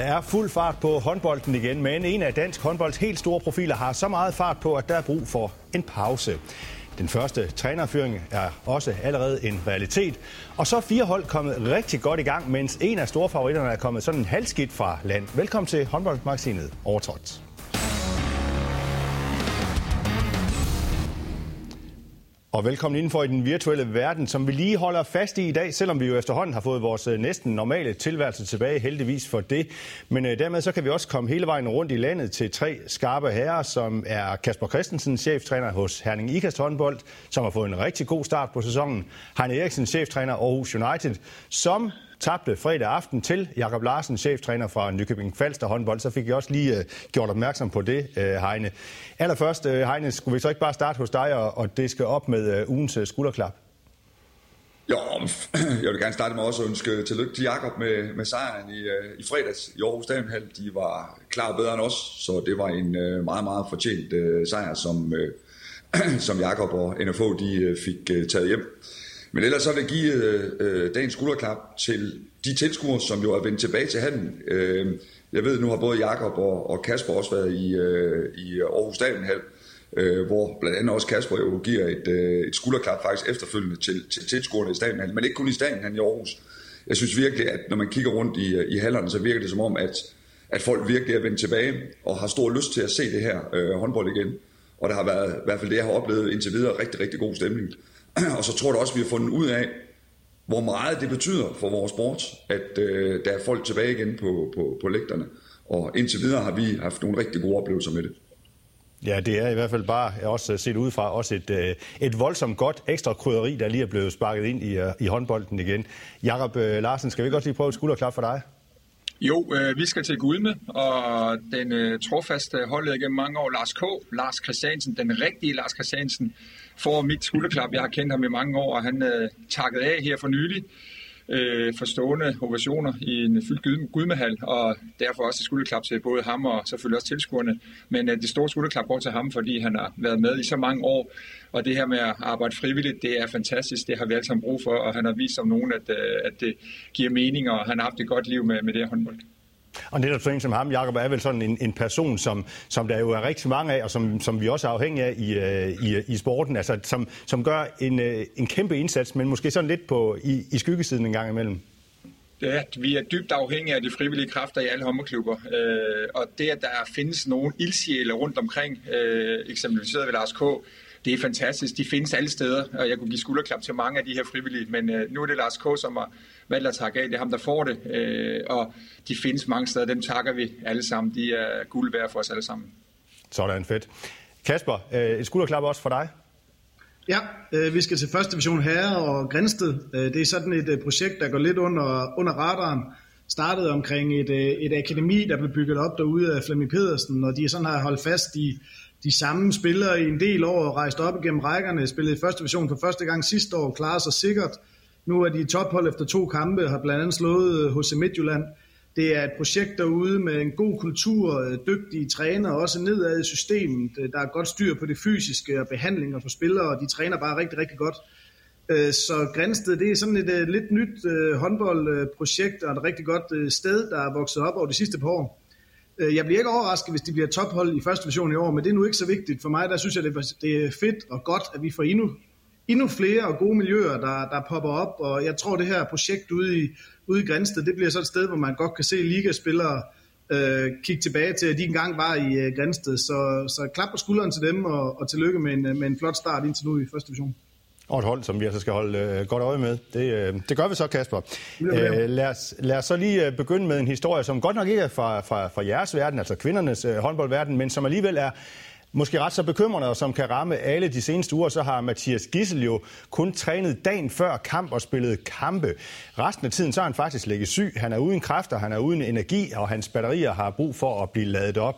Der er fuld fart på håndbolden igen, men en af dansk håndbolds helt store profiler har så meget fart på, at der er brug for en pause. Den første trænerføring er også allerede en realitet. Og så er fire hold kommet rigtig godt i gang, mens en af store favoritterne er kommet sådan en halvskidt fra land. Velkommen til håndboldmagasinet Overtrådt. Og velkommen indenfor i den virtuelle verden, som vi lige holder fast i i dag, selvom vi jo efterhånden har fået vores øh, næsten normale tilværelse tilbage, heldigvis for det. Men øh, dermed så kan vi også komme hele vejen rundt i landet til tre skarpe herrer, som er Kasper Christensen, cheftræner hos Herning Ikast håndbold, som har fået en rigtig god start på sæsonen. Heine Eriksen, cheftræner Aarhus United, som tabte fredag aften til Jakob Larsen, cheftræner fra Nykøbing Falster håndbold. Så fik jeg også lige øh, gjort opmærksom på det, øh, Heine. Allerførst, øh, Heine, skulle vi så ikke bare starte hos dig og, og det skal op med øh, ugens øh, skulderklap? Jo, jeg vil gerne starte med også at ønske tillykke til Jakob med, med sejren i, øh, i fredags i Aarhus Dagenhal. De var klar bedre end os, så det var en øh, meget, meget fortjent uh, sejr, som, uh, som Jakob og NFO de, uh, fik uh, taget hjem. Men ellers så vil jeg give øh, øh, dagens skulderklap til de tilskuere, som jo er vendt tilbage til handen. Øh, jeg ved, nu har både Jakob og, og Kasper også været i, øh, i Aarhus Dalenhal, øh, hvor blandt andet også Kasper jo giver et, øh, et skulderklap faktisk efterfølgende til, til tilskuerne i Stadenhal, men ikke kun i Stadenhal i Aarhus. Jeg synes virkelig, at når man kigger rundt i, i hallerne, så virker det som om, at, at folk virkelig er vendt tilbage og har stor lyst til at se det her øh, håndbold igen. Og der har været, i hvert fald det, jeg har oplevet indtil videre, rigtig, rigtig god stemning. Og så tror jeg også, at vi har fundet ud af, hvor meget det betyder for vores sport, at øh, der er folk tilbage igen på, på, på lægterne. Og indtil videre har vi haft nogle rigtig gode oplevelser med det. Ja, det er i hvert fald bare også øh, set udefra også et, øh, et voldsomt godt ekstra krydderi, der lige er blevet sparket ind i, øh, i håndbolden igen. Jakob Larsen, skal vi godt lige prøve et skulderklap for dig? Jo, øh, vi skal til Gudme, og den øh, trofaste holdet igennem mange år, Lars K., Lars Christiansen, den rigtige Lars Christiansen, får mit skulderklap. Jeg har kendt ham i mange år, og han øh, takket af her for nylig øh, for stående ovationer i en fyldt gudmehal, og derfor også et skulderklap til både ham og selvfølgelig også tilskuerne. Men øh, det store skulderklap går til ham, fordi han har været med i så mange år, og det her med at arbejde frivilligt, det er fantastisk. Det har vi alle sammen brug for, og han har vist som nogen, at, øh, at det giver mening, og han har haft et godt liv med, med det her håndbold. Og netop sådan en som ham, Jacob, er vel sådan en, en person, som, som der jo er rigtig mange af, og som, som vi også er afhængige af i, øh, i, i sporten, altså som, som gør en, øh, en kæmpe indsats, men måske sådan lidt på, i, i skyggesiden en gang imellem. Ja, vi er dybt afhængige af de frivillige kræfter i alle håndboldklubber. Øh, og det, at der findes nogle ildsjæle rundt omkring, øh, eksempelvis ved Lars K., det er fantastisk. De findes alle steder, og jeg kunne give skulderklap til mange af de her frivillige, men øh, nu er det Lars K., som har valgt at takke af. Det er ham, der får det, øh, og de findes mange steder. Dem takker vi alle sammen. De er guld værd for os alle sammen. Sådan fedt. Kasper, øh, et skulderklap også for dig. Ja, øh, vi skal til første division herre og Grænsted. Øh, det er sådan et øh, projekt, der går lidt under, under radaren. Startede omkring et, øh, et akademi, der blev bygget op derude af Flemming Pedersen, og de sådan har holdt fast i de samme spillere i en del år rejst op igennem rækkerne, spillede i første division for første gang sidste år, klarer sig sikkert. Nu er de tophold efter to kampe, har blandt andet slået øh, HC Midtjylland. Det er et projekt derude med en god kultur, øh, dygtige træner, også nedad i systemet. Øh, der er godt styr på det fysiske og behandlinger for spillere, og de træner bare rigtig, rigtig godt. Så Grænsted, det er sådan et lidt nyt håndboldprojekt og et rigtig godt sted, der er vokset op over de sidste par år. Øh, jeg bliver ikke overrasket, hvis de bliver tophold i første division i år, men det er nu ikke så vigtigt. For mig, der synes jeg, det er fedt og godt, at vi får endnu, endnu flere og gode miljøer, der, der popper op. Og jeg tror, det her projekt ude i, ude i Grænsted, det bliver så et sted, hvor man godt kan se ligaspillere øh, kigge tilbage til, at de engang var i øh, Grænsted. Så, så klap på skulderen til dem, og, og tillykke med en, øh, med en flot start indtil nu i første division og et hold, som vi altså skal holde øh, godt øje med. Det, øh, det gør vi så, Kasper. Øh, lad, os, lad os så lige øh, begynde med en historie, som godt nok ikke er fra, fra, fra jeres verden, altså kvindernes øh, håndboldverden, men som alligevel er måske ret så bekymrende, og som kan ramme alle de seneste uger, så har Mathias Gissel jo kun trænet dagen før kamp og spillet kampe. Resten af tiden så er han faktisk ligget syg. Han er uden kræfter, han er uden energi, og hans batterier har brug for at blive ladet op.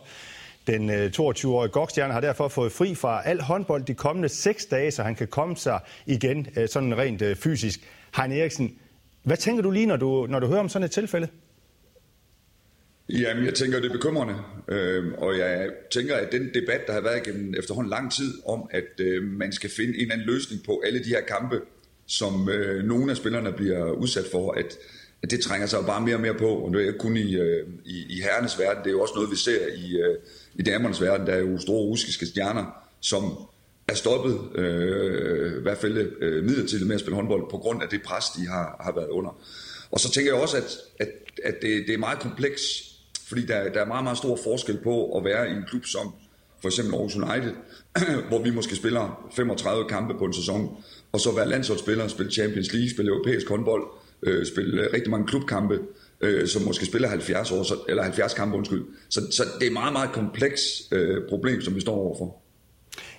Den øh, 22-årige Gokstjerne har derfor fået fri fra al håndbold de kommende seks dage, så han kan komme sig igen øh, sådan rent øh, fysisk. Hein Eriksen, hvad tænker du lige, når du, når du hører om sådan et tilfælde? Jamen, jeg tænker, det er bekymrende, øh, og jeg tænker, at den debat, der har været gennem efterhånden lang tid, om at øh, man skal finde en eller anden løsning på alle de her kampe, som øh, nogle af spillerne bliver udsat for, at det trænger sig jo bare mere og mere på, og nu er ikke kun i, øh, i, i herrenes verden, det er jo også noget, vi ser i, øh, i damernes verden. Der er jo store russiske stjerner, som er stoppet, øh, i hvert fald øh, midlertidigt med at spille håndbold, på grund af det pres, de har, har været under. Og så tænker jeg også, at, at, at det, det er meget kompleks, fordi der, der er meget, meget stor forskel på at være i en klub som for eksempel Aarhus United, hvor vi måske spiller 35 kampe på en sæson, og så være landsholdsspiller, spille Champions League, spille europæisk håndbold, øh, spille rigtig mange klubkampe, øh, som måske spiller 70 år, så, eller 70 kampe, undskyld. Så, så det er meget, meget kompleks øh, problem, som vi står overfor.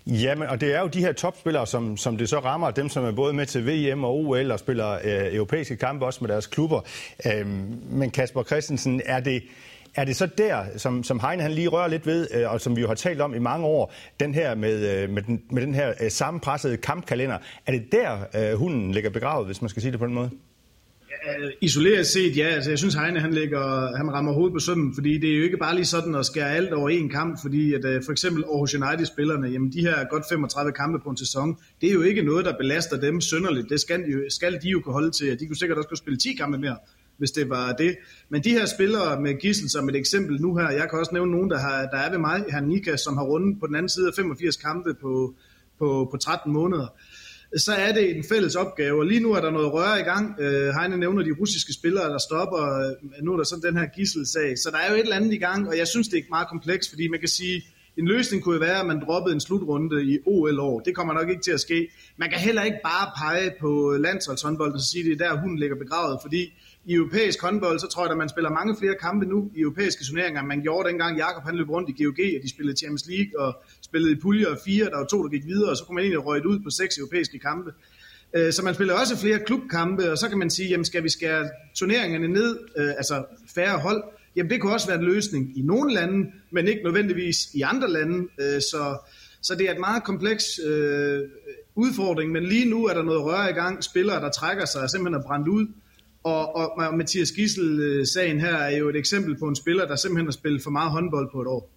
Jamen, og det er jo de her topspillere, som, som det så rammer, dem som er både med til VM og OL og spiller øh, europæiske kampe også med deres klubber. Øhm, men Kasper Christensen, er det, er det så der, som, som Heine han lige rører lidt ved, øh, og som vi jo har talt om i mange år, den her med, øh, med, den, med den her øh, sammenpressede kampkalender, er det der, øh, hunden ligger begravet, hvis man skal sige det på den måde? Øh, isoleret set, ja. Altså, jeg synes, Heine han, ligger, han rammer hovedet på sømmen, fordi det er jo ikke bare lige sådan at skære alt over en kamp, fordi at, øh, for eksempel Aarhus United-spillerne, jamen de her godt 35 kampe på en sæson, det er jo ikke noget, der belaster dem synderligt. Det skal, jo, skal de jo kunne holde til. De kunne sikkert også kunne spille 10 kampe mere, hvis det var det. Men de her spillere med Gissel som et eksempel nu her, jeg kan også nævne nogen, der, har, der er ved mig, her Nika, som har rundet på den anden side af 85 kampe på, på, på 13 måneder så er det en fælles opgave. Og lige nu er der noget røre i gang. Øh, Heine nævner de russiske spillere, der stopper. Øh, nu er der sådan den her gisselsag. Så der er jo et eller andet i gang, og jeg synes, det er meget komplekst, fordi man kan sige, en løsning kunne være, at man droppede en slutrunde i OL-år. Det kommer nok ikke til at ske. Man kan heller ikke bare pege på landsholdshåndbold og sige, at det er der, hun ligger begravet, fordi i europæisk håndbold, så tror jeg, at man spiller mange flere kampe nu i europæiske turneringer, man gjorde dengang. Jakob han løb rundt i GOG, og de spillede Champions League, og spillede i puljer og fire, der var to, der gik videre, og så kunne man egentlig røget ud på seks europæiske kampe. Øh, så man spiller også flere klubkampe, og så kan man sige, jamen skal vi skære turneringerne ned, øh, altså færre hold, jamen det kunne også være en løsning i nogle lande, men ikke nødvendigvis i andre lande, øh, så, så det er et meget kompleks udfordring, men lige nu er der noget røre i gang, spillere der trækker sig simpelthen er brændt ud, og, og Mathias Gissel-sagen her er jo et eksempel på en spiller, der simpelthen har spillet for meget håndbold på et år.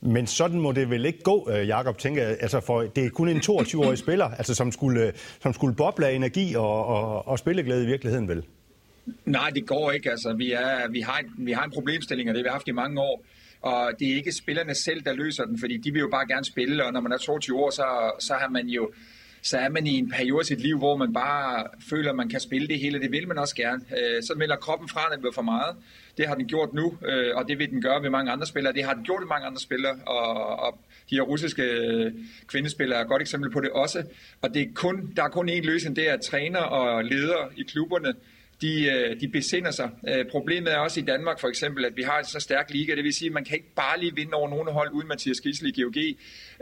Men sådan må det vel ikke gå, øh, Jakob tænker jeg. Altså for det er kun en 22-årig spiller, altså som skulle, som skulle boble af energi og, og, og spilleglæde i virkeligheden vel? Nej, det går ikke. Altså, vi, er, vi, har en, vi har en problemstilling, og det har vi haft i mange år. Og det er ikke spillerne selv, der løser den, fordi de vil jo bare gerne spille, og når man er 22 år, så, så har man jo så er man i en periode af sit liv, hvor man bare føler, at man kan spille det hele. Det vil man også gerne. Øh, så melder kroppen fra, når det bliver for meget. Det har den gjort nu, øh, og det vil den gøre ved mange andre spillere. Det har den gjort ved mange andre spillere, og, og de her russiske øh, kvindespillere er et godt eksempel på det også. Og det er kun, der er kun én løsning, det er at træner og ledere i klubberne de, øh, de besinder sig. Øh, problemet er også i Danmark for eksempel, at vi har en så stærk liga, det vil sige, at man kan ikke bare lige vinde over nogle hold uden Mathias Gissel i GOG,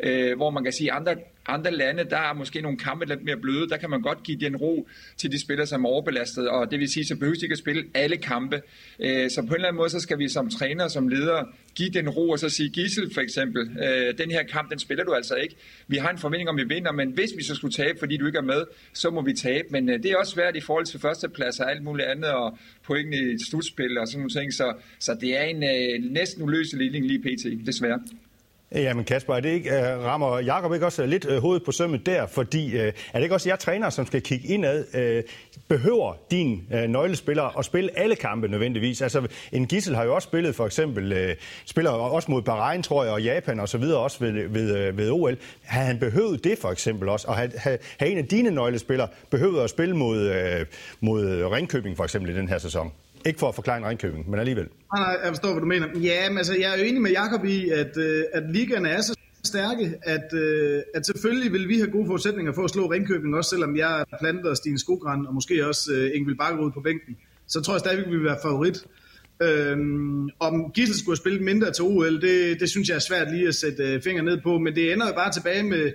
øh, hvor man kan sige, at andre, andre lande, der er måske nogle kampe lidt mere bløde, der kan man godt give den ro til de spillere, som er overbelastet, og det vil sige, så behøver de ikke at spille alle kampe. Øh, så på en eller anden måde, så skal vi som træner, som leder, give den ro og så sige, Gissel for eksempel, øh, den her kamp, den spiller du altså ikke. Vi har en forventning om, vi vinder, men hvis vi så skulle tabe, fordi du ikke er med, så må vi tabe. Men øh, det er også svært i forhold til førstepladser og alt muligt andet, og point i et slutspil og sådan nogle ting. Så, så det er en øh, næsten uløselig ligning lige pt, desværre. Øh, jamen Kasper, er det ikke, uh, rammer Jakob ikke også lidt uh, hovedet på sømmet der? Fordi uh, er det ikke også jeg træner, som skal kigge indad? Uh, behøver din uh, nøglespiller at spille alle kampe nødvendigvis? Altså en Gissel har jo også spillet for eksempel, uh, spiller også mod Bahrain, tror jeg, og Japan og så videre også ved, ved, uh, ved OL. Har han behøvet det for eksempel også? Og har, har, har en af dine nøglespillere behøvet at spille mod, uh, mod Ringkøbing for eksempel i den her sæson? Ikke for at forklare Ringkøbing, men alligevel. Nej, nej, jeg forstår, hvad du mener. Ja, men altså, jeg er jo enig med Jakob i, at, øh, at ligaerne er så stærke, at, øh, at selvfølgelig vil vi have gode forudsætninger for at slå Ringkøbing, også selvom jeg planter Stine Skogran, og måske også øh, Ingvild Bakkerud på bænken. Så tror jeg stadigvæk, vi vil være favorit. Øhm, om Gissel skulle have spillet mindre til OL, det, det synes jeg er svært lige at sætte øh, fingre ned på, men det ender jo bare tilbage med,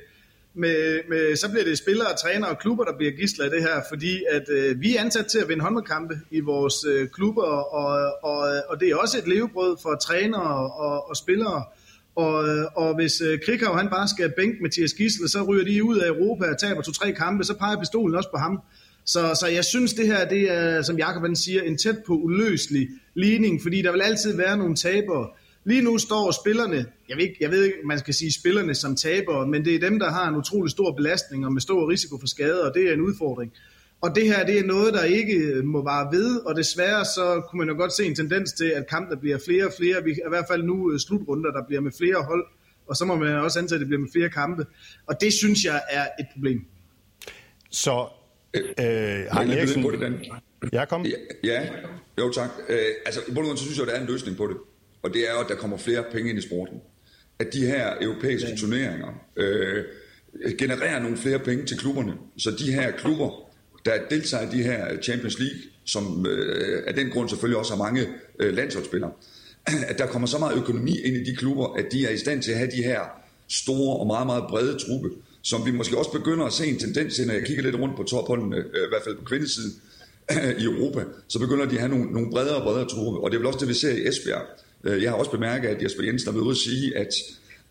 med, med, så bliver det spillere, trænere og klubber, der bliver gidsler af det her, fordi at øh, vi er ansat til at vinde håndboldkampe i vores øh, klubber, og, og, og det er også et levebrød for trænere og, og spillere. Og, øh, og hvis øh, Krikau han bare skal bænke Mathias Gisle, så ryger de ud af Europa og taber to-tre kampe, så peger pistolen også på ham. Så, så jeg synes, det her, det er, som Jakob siger, en tæt på uløselig ligning, fordi der vil altid være nogle tabere. Lige nu står spillerne, jeg ved, ikke, jeg ved ikke, man skal sige spillerne som tabere, men det er dem, der har en utrolig stor belastning og med stor risiko for skader, og det er en udfordring. Og det her, det er noget, der ikke må vare ved, og desværre så kunne man jo godt se en tendens til, at kampene bliver flere og flere. Vi er i hvert fald nu øh, slutrunder, der bliver med flere hold, og så må man også antage, at det bliver med flere kampe. Og det synes jeg er et problem. Så øh, har Eriksen... På det, Dan. Ja, kom. Ja, ja, jo tak. Øh, altså, i bund så synes jeg, at der er en løsning på det. Og det er jo, at der kommer flere penge ind i sporten. At de her europæiske ja. turneringer øh, genererer nogle flere penge til klubberne. Så de her klubber, der deltager i de her Champions League, som øh, af den grund selvfølgelig også har mange øh, landsholdsspillere, at der kommer så meget økonomi ind i de klubber, at de er i stand til at have de her store og meget, meget brede truppe, som vi måske også begynder at se en tendens til, når jeg kigger lidt rundt på topholdene, øh, i hvert fald på kvindesiden i Europa, så begynder de at have nogle, nogle bredere og bredere trupper, og det er vel også det, vi ser i Esbjerg. Øh, jeg har også bemærket, at Jesper Jensen har været ude at sige, at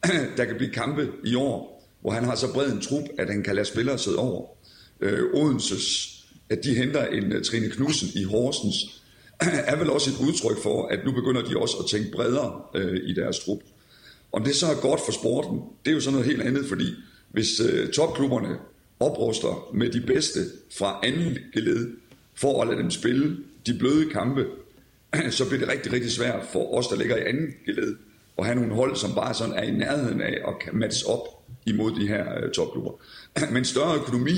der kan blive kampe i år, hvor han har så bred en trup, at han kan lade spillere sidde over. Øh, Odenses, at de henter en øh, Trine Knudsen i Horsens, er vel også et udtryk for, at nu begynder de også at tænke bredere øh, i deres trup. Om det så er godt for sporten, det er jo sådan noget helt andet, fordi hvis øh, topklubberne opruster med de bedste fra anden led, for at lade dem spille de bløde kampe, så bliver det rigtig, rigtig svært for os, der ligger i anden geled, at have nogle hold, som bare sådan er i nærheden af at kan matches op imod de her øh, topklubber. Men større økonomi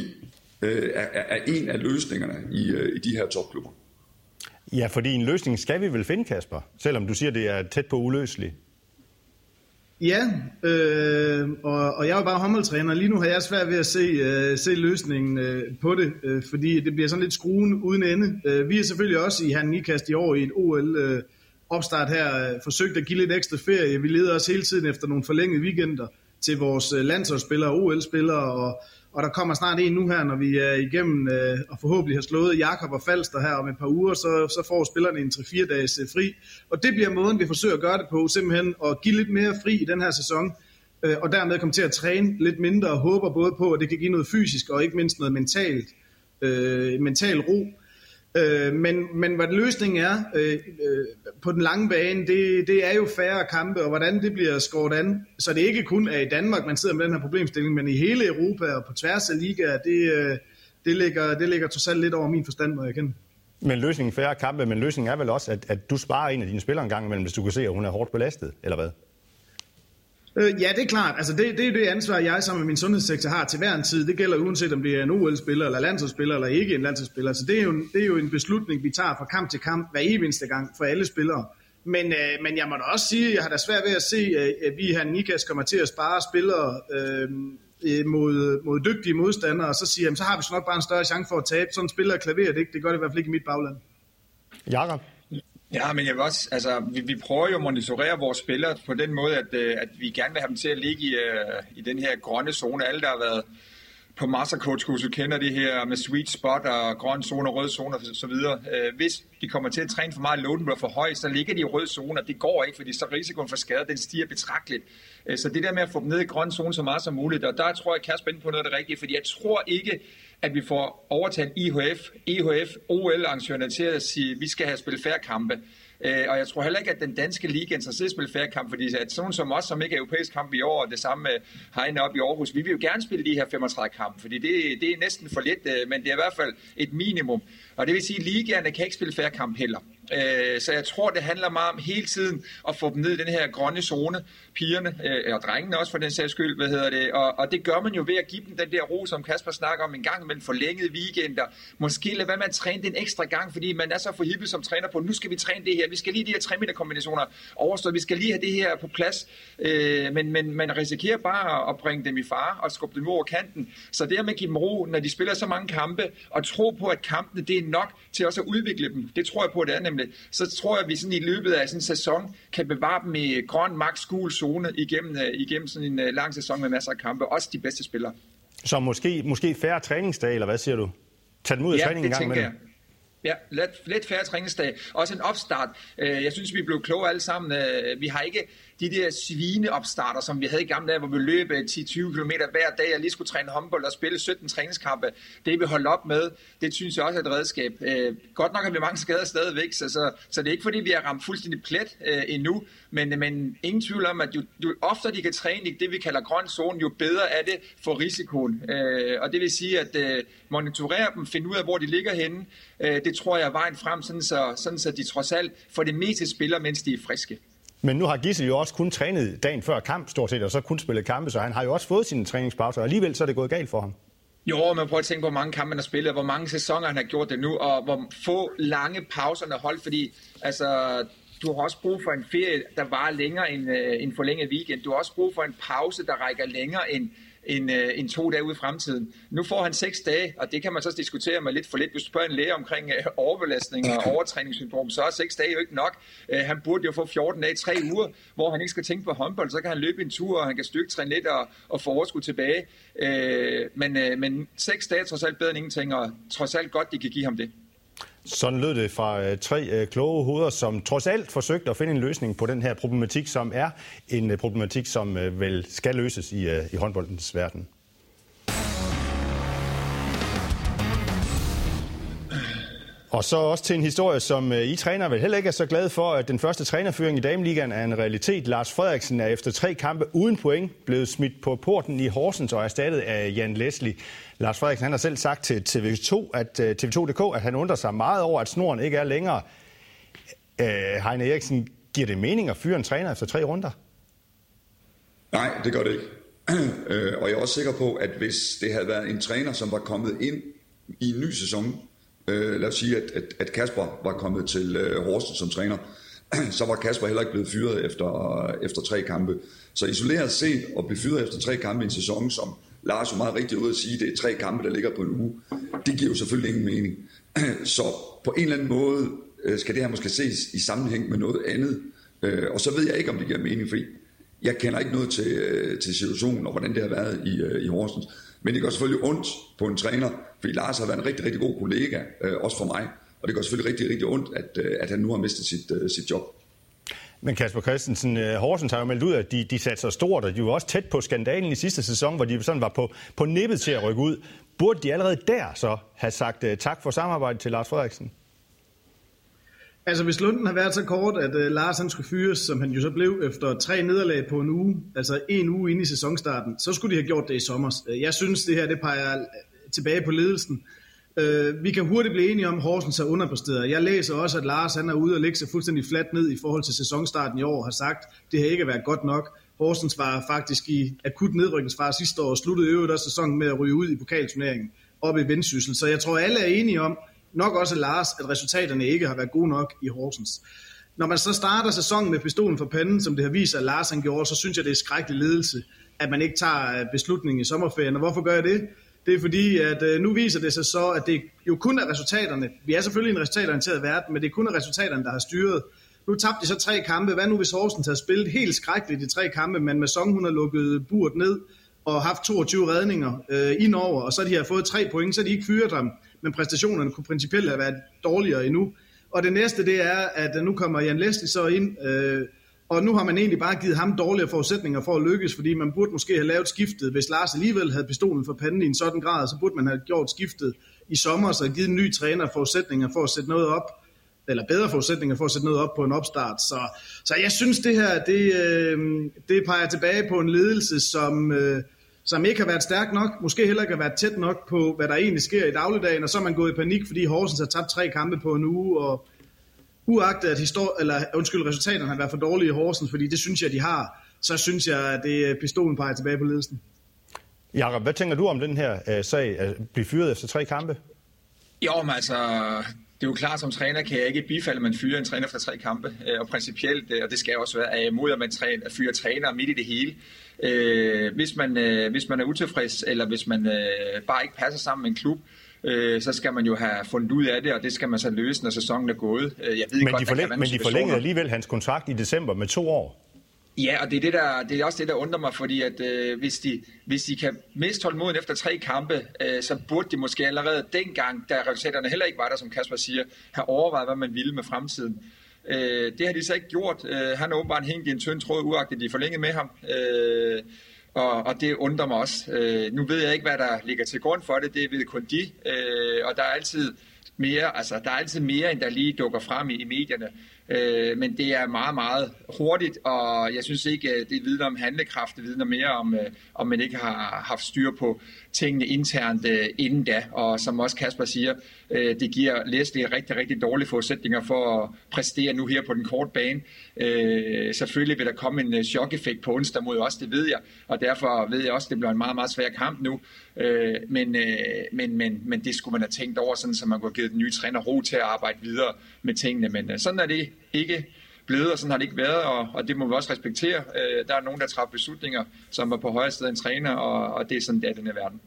øh, er, er en af løsningerne i, øh, i de her topklubber. Ja, fordi en løsning skal vi vel finde, Kasper, selvom du siger, det er tæt på uløseligt. Ja, øh, og, og jeg er bare håndboldtræner. Lige nu har jeg svært ved at se, øh, se løsningen øh, på det, øh, fordi det bliver sådan lidt skruen uden ende. Øh, vi er selvfølgelig også i Herning Ikast i år i et OL øh, opstart her øh, forsøgt at give lidt ekstra ferie. Vi leder os hele tiden efter nogle forlængede weekender til vores øh, landsholdsspillere og OL-spillere, og og der kommer snart en nu her, når vi er igennem øh, og forhåbentlig har slået Jakob og Falster her om et par uger, så, så får spillerne en 3-4 dages øh, fri. Og det bliver måden, vi forsøger at gøre det på, simpelthen at give lidt mere fri i den her sæson, øh, og dermed komme til at træne lidt mindre og håber både på, at det kan give noget fysisk og ikke mindst noget mentalt, øh, mental ro. Øh, men, men hvad løsningen er øh, øh, på den lange bane, det, det er jo færre kampe, og hvordan det bliver skåret an. Så det ikke kun er i Danmark, man sidder med den her problemstilling, men i hele Europa og på tværs af ligaer, det, øh, det, ligger, det ligger totalt lidt over min forstand, må jeg kende. Men løsningen færre kampe, men løsningen er vel også, at, at du sparer en af dine spillere en gang imellem, hvis du kan se, at hun er hårdt belastet, eller hvad? Øh, ja, det er klart. Altså, det, det er det ansvar, jeg sammen med min sundhedssektor har til hver en tid. Det gælder uanset om det er en OL-spiller, eller landsholdsspiller, eller ikke en landsholdsspiller. Så det er, jo, det er jo en beslutning, vi tager fra kamp til kamp hver eneste gang for alle spillere. Men, øh, men jeg må da også sige, at jeg har da svært ved at se, øh, at vi her Nikas kommer til at spare spillere øh, øh mod, mod dygtige modstandere, og så siger jamen, så har vi så nok bare en større chance for at tabe. Sådan spiller klaver det ikke. Det gør det i hvert fald ikke i mit bagland. Jakob? Ja, men jeg vil også, altså, vi, vi prøver jo at monitorere vores spillere på den måde, at, øh, at vi gerne vil have dem til at ligge i, øh, i den her grønne zone. Alle, der har været på mastercoach-kurset, kender det her med sweet spot og grøn zone og rød zone og så videre. Øh, hvis de kommer til at træne for meget, loaden bliver for høj, så ligger de i rød zone, og det går ikke, fordi så risikoen for skade, den stiger betragteligt. Så det der med at få dem ned i grøn zone så meget som muligt, og der tror jeg, at Kasper på noget af det rigtige, fordi jeg tror ikke, at vi får overtalt IHF, IHF, OL-arrangørerne til at sige, at vi skal have spillet færre kampe. Øh, og jeg tror heller ikke, at den danske liga er interesseret i at spille færre kamp, fordi at sådan som os, som ikke er europæisk kamp i år, og det samme med Heine op i Aarhus, vi vil jo gerne spille de her 35 kampe, fordi det, det er næsten for lidt, øh, men det er i hvert fald et minimum. Og det vil sige, at ligaerne kan ikke spille færre kamp heller. Øh, så jeg tror, det handler meget om hele tiden at få dem ned i den her grønne zone, pigerne, øh, og drengene også for den sags skyld, hvad hedder det, og, og det gør man jo ved at give dem den der ro, som Kasper snakker om en gang imellem forlængede weekender. Måske lade være med at træne den ekstra gang, fordi man er så forhippet som træner på, nu skal vi træne det her, vi skal lige de her tre kombinationer overstået, vi skal lige have det her på plads, øh, men, men man risikerer bare at bringe dem i fare og skubbe dem over kanten. Så det med at give dem ro, når de spiller så mange kampe, og tro på, at kampene det er nok til også at udvikle dem, det tror jeg på, det er nemlig, så tror jeg, at vi sådan i løbet af sådan en sæson kan bevare dem i grøn, max, gul zone igennem, øh, igennem sådan en øh, lang sæson med masser af kampe. Også de bedste spillere. Så måske, måske færre træningsdage, eller hvad siger du? Tag dem ud af ja, træningen en gang med jeg. Ja, lidt, lidt færre træningsdag. Også en opstart. Øh, jeg synes, vi blev kloge alle sammen. Vi har ikke de der svineopstarter, som vi havde i gamle dage, hvor vi løb øh, 10-20 km hver dag, og lige skulle træne håndbold og spille 17 træningskampe. Det vi holdt op med, det synes jeg også er et redskab. Øh, godt nok har vi mange skader stadigvæk, så, så, så det er ikke fordi, vi har ramt fuldstændig plet øh, endnu, men, men ingen tvivl om, at jo, jo oftere de kan træne i det, vi kalder grøn zone, jo bedre er det for risikoen. Øh, og det vil sige, at øh, monitorere dem, finde ud af, hvor de ligger henne, øh, det tror jeg er vejen frem, sådan så, sådan så de trods alt for det meste spiller, mens de er friske. Men nu har Gissel jo også kun trænet dagen før kamp, stort set, og så kun spillet kampe, så han har jo også fået sine træningspauser, og alligevel så er det gået galt for ham. Jo, man prøver at tænke, hvor mange kampe han har spillet, hvor mange sæsoner han har gjort det nu, og hvor få lange pauser han har holdt, fordi altså, du har også brug for en ferie, der varer længere end øh, en forlænget weekend. Du har også brug for en pause, der rækker længere end en, øh, en to dage ude i fremtiden. Nu får han seks dage, og det kan man så diskutere med lidt for lidt. Hvis du spørger en læge omkring øh, overbelastning og overtræningssyndrom, så er seks dage jo ikke nok. Øh, han burde jo få 14 dage, tre uger, hvor han ikke skal tænke på håndbold. Så kan han løbe en tur, og han kan styrketræne lidt og, og få overskud tilbage. Øh, men, øh, men seks dage er trods alt bedre end ingenting, og trods alt godt, de kan give ham det. Sådan lød det fra øh, tre øh, kloge hoveder, som trods alt forsøgte at finde en løsning på den her problematik, som er en øh, problematik, som vel skal løses i, i håndboldens verden. Og så også til en historie, som I træner vel heller ikke er så glade for, at den første trænerføring i Dameligaen er en realitet. Lars Frederiksen er efter tre kampe uden point blevet smidt på porten i Horsens og erstattet af Jan Leslie. Lars Frederiksen han har selv sagt til TV2, at øh, TV2.dk, at han undrer sig meget over, at snoren ikke er længere. Øh, Heine Eriksen, giver det mening at fyre en træner efter tre runder? Nej, det gør det ikke. Øh, og jeg er også sikker på, at hvis det havde været en træner, som var kommet ind i en ny sæson, øh, lad os sige, at, at, at Kasper var kommet til øh, Horsens som træner, så var Kasper heller ikke blevet fyret efter, efter tre kampe. Så isoleret set at blive fyret efter tre kampe i en sæson, som Lars jo meget rigtigt ud at sige, at det er tre kampe, der ligger på en uge, det giver jo selvfølgelig ingen mening. Så på en eller anden måde øh, skal det her måske ses i sammenhæng med noget andet. Øh, og så ved jeg ikke, om det giver mening, fordi jeg kender ikke noget til, øh, til situationen og hvordan det har været i, i Horsens. Men det gør selvfølgelig ondt på en træner, fordi Lars har været en rigtig, rigtig god kollega, også for mig. Og det gør selvfølgelig rigtig, rigtig ondt, at, at han nu har mistet sit, sit job. Men Kasper Christensen, øh, Horsens har jo meldt ud, at de, de satte sig stort, og de var også tæt på skandalen i sidste sæson, hvor de sådan var på, på nippet til at rykke ud. Burde de allerede der så have sagt uh, tak for samarbejdet til Lars Frederiksen? Altså hvis Lunden har været så kort, at uh, Lars han skulle fyres, som han jo så blev efter tre nederlag på en uge, altså en uge inde i sæsonstarten, så skulle de have gjort det i sommer. Jeg synes, det her det peger tilbage på ledelsen. Øh, vi kan hurtigt blive enige om, at Horsens er underpresteret. Jeg læser også, at Lars han er ude og lægge sig fuldstændig fladt ned i forhold til sæsonstarten i år, og har sagt, at det har ikke været godt nok. Horsens var faktisk i akut nedrykningsfare sidste år og sluttede øvrigt også sæsonen med at ryge ud i pokalturneringen op i Vendsyssel. Så jeg tror, alle er enige om, nok også Lars, at resultaterne ikke har været gode nok i Horsens. Når man så starter sæsonen med pistolen for panden, som det har vist, at Lars han gjorde, så synes jeg, det er skrækkelig ledelse, at man ikke tager øh, beslutningen i sommerferien. Og hvorfor gør jeg det? Det er fordi, at øh, nu viser det sig så, at det jo kun er resultaterne. Vi er selvfølgelig en resultatorienteret verden, men det er kun resultaterne, der har styret. Nu tabte de så tre kampe. Hvad nu, hvis Horsens havde spillet helt skrækkeligt i tre kampe, men med Song, hun har lukket burt ned og haft 22 redninger øh, indover, og så de har fået tre point, så de ikke fyret ham. Men præstationerne kunne principielt have været dårligere endnu. Og det næste, det er, at nu kommer Jan Leslie så ind, øh, og nu har man egentlig bare givet ham dårligere forudsætninger for at lykkes, fordi man burde måske have lavet skiftet. Hvis Lars alligevel havde pistolen for panden i en sådan grad, så burde man have gjort skiftet i sommer, så givet en ny træner forudsætninger for at sætte noget op, eller bedre forudsætninger for at sætte noget op på en opstart. Så, så jeg synes, det her, det, øh, det peger tilbage på en ledelse, som, øh, som ikke har været stærk nok, måske heller ikke har været tæt nok på, hvad der egentlig sker i dagligdagen, og så er man gået i panik, fordi Horsens har tabt tre kampe på en uge, og uagtet at histor- eller, undskyld, resultaterne har været for dårlige i Horsens, fordi det synes jeg, de har, så synes jeg, at det er pistolen peger tilbage på ledelsen. Jakob, hvad tænker du om den her uh, sag at blive fyret efter tre kampe? Jo, men altså, det er jo klart, som træner kan jeg ikke bifalde, at man fyrer en træner fra tre kampe. Øh, og principielt, øh, og det skal også være, er imod, at man træner, fyrer træner midt i det hele. hvis, man, hvis man er utilfreds, eller hvis man bare ikke passer sammen med en klub, øh, så skal man jo have fundet ud af det, og det skal man så løse, når sæsonen er gået. Øh, jeg ved men, godt, de forlæng, men de forlængede alligevel hans kontrakt i december med to år. Ja, og det er, det, der, det er også det, der undrer mig, fordi at, øh, hvis, de, hvis de kan miste tålmoden efter tre kampe, øh, så burde de måske allerede dengang, da resultaterne heller ikke var der, som Kasper siger, have overvejet, hvad man ville med fremtiden. Øh, det har de så ikke gjort. Øh, han er åbenbart hængt i en tynd tråd, uagtet de forlænget med ham. Øh, og, og det undrer mig også. Øh, nu ved jeg ikke, hvad der ligger til grund for det. Det ved kun de. Øh, og der er altid mere, altså der er altid mere, end der lige dukker frem i, i medierne. Øh, men det er meget, meget hurtigt, og jeg synes ikke, øh, det vidner om handlekraft, det vidner mere om, øh, om man ikke har haft styr på tingene internt øh, inden da. Og som også Kasper siger, øh, det giver Leslie rigtig, rigtig dårlige forudsætninger for at præstere nu her på den korte bane. Øh, selvfølgelig vil der komme en øh, chok-effekt på onsdag mod os, det ved jeg, og derfor ved jeg også, at det bliver en meget, meget svær kamp nu. Øh, men, øh, men, men, men det skulle man have tænkt over, sådan, så man kunne have givet den nye træner ro til at arbejde videre med tingene. Men øh, sådan er det ikke blevet, og sådan har det ikke været, og, og det må vi også respektere. Øh, der er nogen, der træffer beslutninger, som er på højere sted end træner, og, og det er sådan, det er den her verden.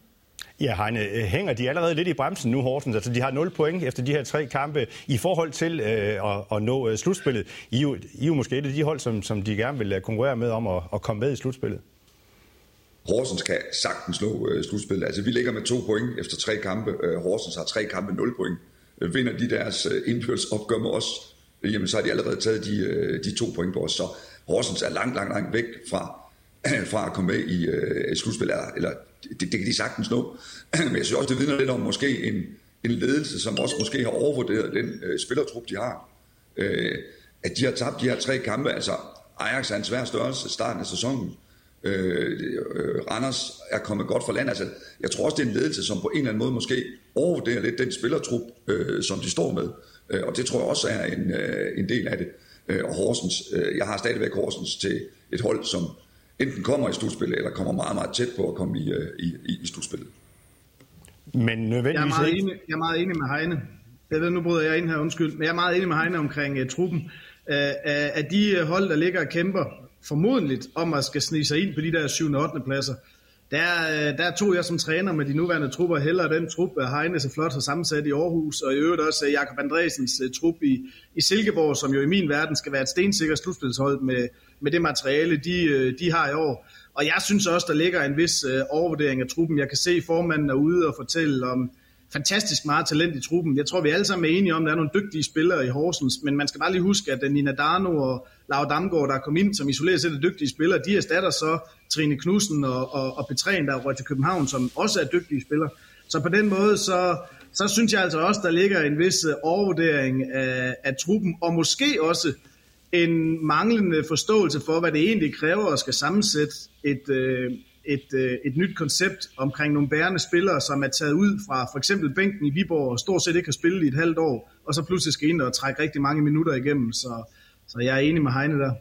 Ja, Heine, øh, hænger de allerede lidt i bremsen nu, Horsens? Altså, de har 0 point efter de her tre kampe i forhold til øh, at, at nå øh, slutspillet. I, I er jo måske et af de hold, som, som de gerne vil øh, konkurrere med om at, at komme med i slutspillet. Horsens kan sagtens slå øh, slutspillet. Altså, vi ligger med to point efter tre kampe. Øh, Horsens har tre kampe, 0 point. Øh, vinder de deres øh, indbyrdes opgør med os, jamen så har de allerede taget de, øh, de to point på os. Så Horsens er langt, langt, langt væk fra, fra at komme med i øh, slutspillet. Eller, eller det, det kan de sagtens nå. Men jeg synes også, det vidner lidt om måske en, en ledelse, som også måske har overvurderet den øh, spillertrup, de har. Øh, at de har tabt de her tre kampe. Altså, Ajax er en svær størrelse starten af sæsonen. Øh, øh, Randers er kommet godt for land. Altså, jeg tror også, det er en ledelse, som på en eller anden måde måske overvurderer lidt den spillertrup, øh, som de står med. Øh, og det tror jeg også er en, øh, en del af det. Øh, og Horsens, øh, jeg har stadigvæk Horsens til et hold, som enten kommer i slutspillet, eller kommer meget, meget tæt på at komme i, øh, i, i, i slutspillet. Men nødvendigvis jeg er, meget enig, jeg er meget enig med Heine. Jeg ved, nu bryder jeg ind her, undskyld. Men jeg er meget enig med Heine omkring uh, truppen. Uh, at de hold, der ligger og kæmper formodentligt om at skal snige sig ind på de der 7. og 8. pladser, der, øh, der tog jeg som træner med de nuværende trupper hellere den trup, øh, Heine så flot har sammensat i Aarhus, og i øvrigt også øh, Jakob Andresens trup i, i Silkeborg, som jo i min verden skal være et stensikkert slutspilshold med, med det materiale, de, de har i år. Og jeg synes også, der ligger en vis overvurdering af truppen. Jeg kan se, formanden er ude og fortælle om fantastisk meget talent i truppen. Jeg tror, vi alle sammen er enige om, at der er nogle dygtige spillere i Horsens, men man skal bare lige huske, at øh, Nina Dano og Laura Damgaard, der er kommet ind som isoleret set dygtige spillere, de erstatter så Trine Knudsen og, og, og Petræn, der er til København, som også er dygtige spillere. Så på den måde, så, så synes jeg altså også, der ligger en vis øh, overvurdering af, af truppen, og måske også en manglende forståelse for, hvad det egentlig kræver at skal sammensætte et, øh, et, øh, et nyt koncept omkring nogle bærende spillere, som er taget ud fra for eksempel bænken i Viborg og stort set ikke har spillet i et halvt år, og så pludselig skal ind og trække rigtig mange minutter igennem. Så, så jeg er enig med Heine der.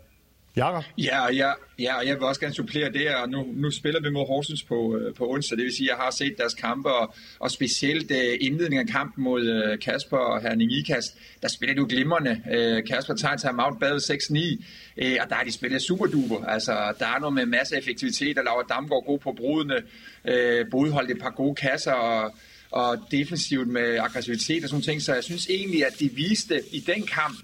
Jakob? Ja, ja, ja, og jeg vil også gerne supplere det, og nu, nu spiller vi mod Horsens på, øh, på onsdag, det vil sige, at jeg har set deres kampe, og, og specielt uh, indledningen af kampen mod uh, Kasper og Herning Ikast, der spiller du glimrende. Uh, Kasper tager til Mount Bad 6-9, uh, og der har de spillet superduper. Altså, der er noget med masse effektivitet, og Laura Damgaard god på brudene, uh, brudholdt et par gode kasser, og, og defensivt med aggressivitet og sådan ting, så jeg synes egentlig, at de viste i den kamp,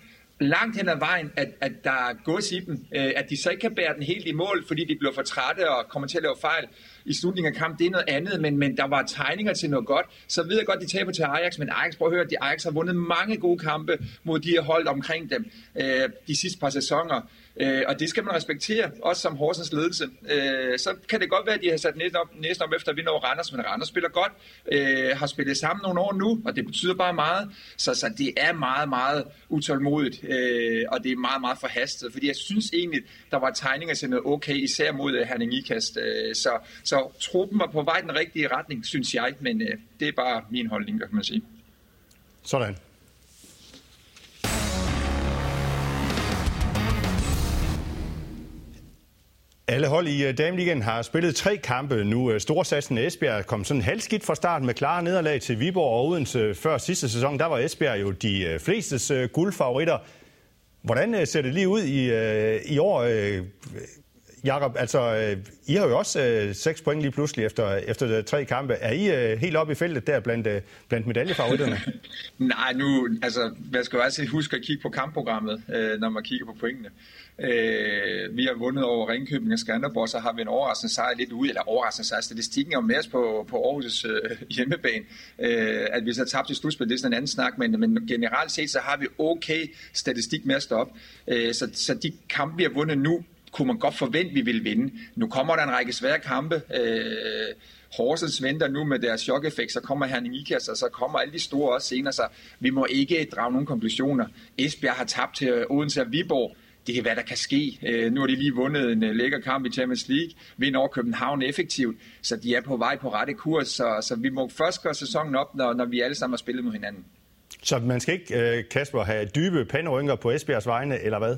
langt hen ad vejen, at, at der er gods i dem, øh, at de så ikke kan bære den helt i mål, fordi de bliver for trætte og kommer til at lave fejl i slutningen af kampen. Det er noget andet, men, men der var tegninger til noget godt. Så ved jeg godt, de taber til Ajax, men Ajax, prøv at høre, de Ajax har vundet mange gode kampe mod de her hold omkring dem øh, de sidste par sæsoner. Øh, og det skal man respektere, også som Horsens ledelse. Øh, så kan det godt være, at de har sat næsten op, næsten op efter at vinde over Randers, men Randers spiller godt, øh, har spillet sammen nogle år nu, og det betyder bare meget. Så, så det er meget, meget utålmodigt, øh, og det er meget, meget forhastet, fordi jeg synes egentlig, der var tegninger til noget okay, især mod øh, Herning Ikast. Øh, så, så truppen var på vej den rigtige retning, synes jeg, men øh, det er bare min holdning, kan man sige. Sådan. Alle hold i øh, Dameligaen har spillet tre kampe nu. Øh, Storsatsen Esbjerg kom sådan halvskidt fra start med klare nederlag til Viborg og Odense øh, før sidste sæson. Der var Esbjerg jo de flestes guldfavoritter. Hvordan ser det lige ud i, i år? Jakob, altså, øh, I har jo også øh, 6 point lige pludselig efter, efter tre kampe. Er I øh, helt oppe i feltet der blandt, øh, blandt medaljefavoritterne? Nej, nu, altså, man skal jo altid huske at kigge på kampprogrammet, øh, når man kigger på pointene. Øh, vi har vundet over Ringkøbing og Skanderborg, så har vi en overraskende sejr lidt ude, eller overraskende sejr. Statistikken er jo mere på, på Aarhus' øh, hjemmebane. Øh, at vi så tabt i slutspil, det er sådan en anden snak, men, men generelt set, så har vi okay statistik med at stå op. Øh, så, så de kampe, vi har vundet nu, kunne man godt forvente, vi ville vinde. Nu kommer der en række svære kampe. Øh, Horsens venter nu med deres chok-effekt, så kommer Herning Ikas, og så kommer alle de store også senere, så vi må ikke drage nogen konklusioner. Esbjerg har tabt til Odense og Viborg. Det er hvad der kan ske. Øh, nu har de lige vundet en øh, lækker kamp i Champions League, vinder over København effektivt, så de er på vej på rette kurs, så, så vi må først gøre sæsonen op, når, når vi alle sammen har spillet mod hinanden. Så man skal ikke, øh, Kasper, have dybe panderynker på Esbjergs vegne, eller hvad?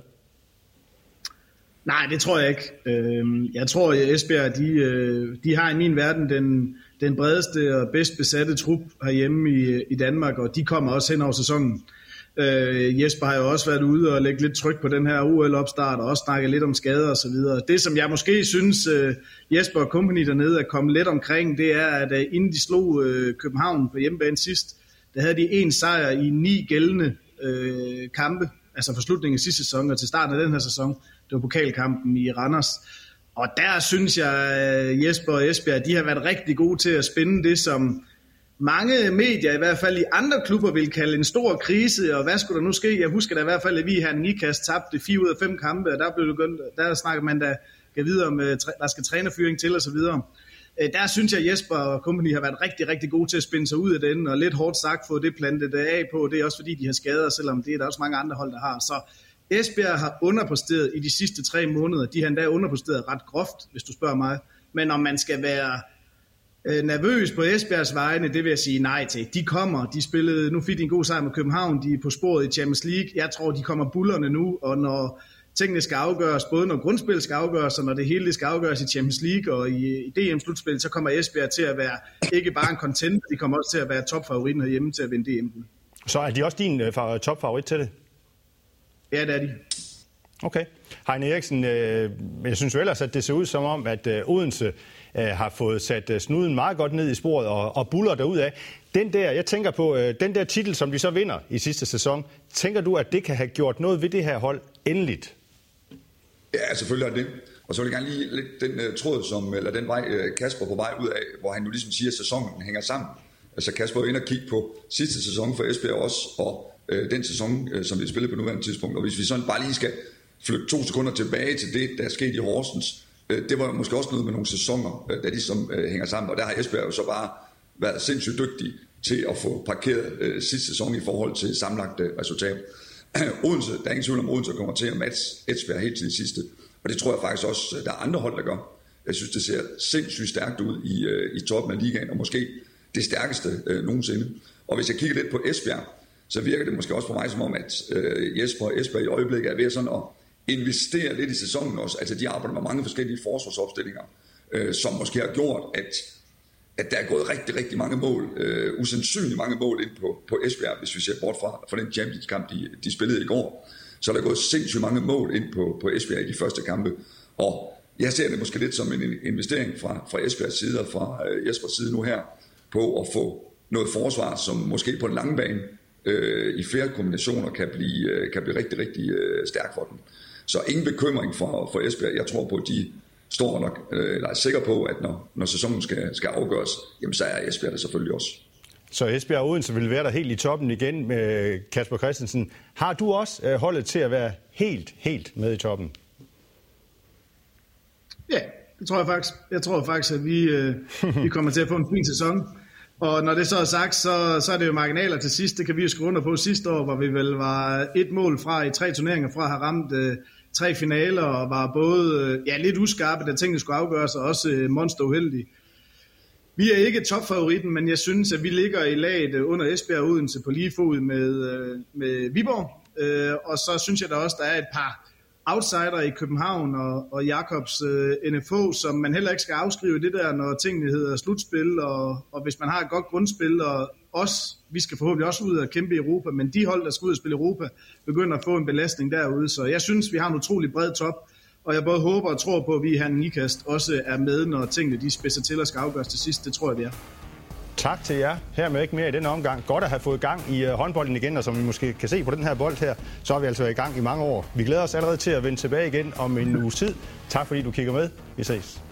Nej, det tror jeg ikke. Øhm, jeg tror, at Esbjerg de, øh, de har i min verden den, den bredeste og bedst besatte trup herhjemme i, i Danmark, og de kommer også hen over sæsonen. Øh, Jesper har jo også været ude og lægge lidt tryk på den her OL-opstart, og også snakket lidt om skader og så videre. Det, som jeg måske synes, øh, Jesper og company dernede er kommet lidt omkring, det er, at øh, inden de slog øh, København på hjemmebane sidst, der havde de en sejr i ni gældende øh, kampe, altså fra slutningen af sidste sæson og til starten af den her sæson det var pokalkampen i Randers. Og der synes jeg, øh, Jesper og Esbjerg, de har været rigtig gode til at spænde det, som mange medier, i hvert fald i andre klubber, vil kalde en stor krise, og hvad skulle der nu ske? Jeg husker da i hvert fald, at vi her i Nikas tabte fire ud af fem kampe, og der, blev det, der snakker man da kan videre om, øh, der skal trænerfyring til osv. Øh, der synes jeg, at Jesper og company har været rigtig, rigtig gode til at spænde sig ud af den, og lidt hårdt sagt få det plantet af på. Det er også fordi, de har skader, selvom det er der også mange andre hold, der har. Så Esbjerg har underpræsteret i de sidste tre måneder. De har endda underpræsteret ret groft, hvis du spørger mig. Men om man skal være øh, nervøs på Esbjergs vegne, det vil jeg sige nej til. De kommer, de spillede, nu fik de en god sejr med København, de er på sporet i Champions League. Jeg tror, de kommer bullerne nu, og når tingene skal afgøres, både når grundspillet skal afgøres, og når det hele skal afgøres i Champions League og i, i DM-slutspil, så kommer Esbjerg til at være ikke bare en contender, de kommer også til at være topfavoritten herhjemme til at vinde DM. Så er de også din uh, topfavorit til det? Ja, det er de. Okay. Heine Eriksen, øh, jeg synes jo ellers, at det ser ud som om, at øh, Odense øh, har fået sat øh, snuden meget godt ned i sporet og, og buller af. Den der, jeg tænker på, øh, den der titel, som de så vinder i sidste sæson, tænker du, at det kan have gjort noget ved det her hold endeligt? Ja, selvfølgelig er det. Og så vil jeg gerne lige lidt den uh, tråd, som, eller den vej, uh, Kasper på vej ud af, hvor han jo ligesom siger, at sæsonen hænger sammen. Altså Kasper er inde og kigge på sidste sæson for Esbjerg også, og øh, den sæson, øh, som vi spiller på nuværende tidspunkt. Og hvis vi sådan bare lige skal flytte to sekunder tilbage til det, der skete i Horsens, øh, det var måske også noget med nogle sæsoner, øh, der ligesom øh, hænger sammen. Og der har Esbjerg jo så bare været sindssygt dygtig til at få parkeret øh, sidste sæson i forhold til samlagt øh, resultat. Odense, der er ingen tvivl om, Odense kommer til at matche Esbjerg helt til det sidste. Og det tror jeg faktisk også, øh, der er andre hold, der gør. Jeg synes, det ser sindssygt stærkt ud i, øh, i toppen af ligaen, og måske det stærkeste øh, nogensinde. Og hvis jeg kigger lidt på Esbjerg, så virker det måske også på mig som om, at øh, Jesper og Esper i øjeblikket er ved sådan at investere lidt i sæsonen også. Altså de arbejder med mange forskellige forsvarsopstillinger, øh, som måske har gjort, at, at der er gået rigtig, rigtig mange mål, øh, usandsynligt mange mål ind på, på Esbjerg, hvis vi ser bort fra, fra den Champions-kamp, de, de spillede i går. Så er der gået sindssygt mange mål ind på, på Esbjerg i de første kampe. Og jeg ser det måske lidt som en investering fra, fra Esbjergs side og fra øh, Jespers side nu her, på at få noget forsvar, som måske på den lange bane øh, i flere kombinationer kan blive, øh, kan blive rigtig, rigtig øh, stærk for dem. Så ingen bekymring for, for Esbjerg. Jeg tror på, at de står nok, øh, eller er sikker på, at når, når sæsonen skal, skal afgøres, jamen så er Esbjerg der selvfølgelig også. Så Esbjerg og Odense vil være der helt i toppen igen med Kasper Christensen. Har du også øh, holdet til at være helt, helt med i toppen? Ja, det tror jeg faktisk. Jeg tror faktisk, at vi, øh, vi kommer til at få en fin sæson. Og når det så er sagt, så, så er det jo marginaler til sidst. Det kan vi jo skrive under på sidste år, hvor vi vel var et mål fra i tre turneringer fra at have ramt øh, tre finaler, og var både øh, ja, lidt uskarpe, da tingene skulle afgøres, og også øh, monster uheldige. Vi er ikke topfavoritten, men jeg synes, at vi ligger i laget øh, under Esbjerg og Odense på lige fod med, øh, med Viborg. Øh, og så synes jeg da også, der er et par outsider i København og, og Jakobs øh, NFO, som man heller ikke skal afskrive det der, når tingene hedder slutspil, og, og hvis man har et godt grundspil, og os, vi skal forhåbentlig også ud og kæmpe i Europa, men de hold, der skal ud og spille Europa, begynder at få en belastning derude, så jeg synes, vi har en utrolig bred top, og jeg både håber og tror på, at vi her i Nikast også er med, når tingene de spidser til og skal afgøres til sidst. Det tror jeg, vi er. Tak til jer. Hermed ikke mere i denne omgang. Godt at have fået gang i øh, håndbolden igen, og som vi måske kan se på den her bold her, så har vi altså været i gang i mange år. Vi glæder os allerede til at vende tilbage igen om en uges tid. Tak fordi du kigger med. Vi ses.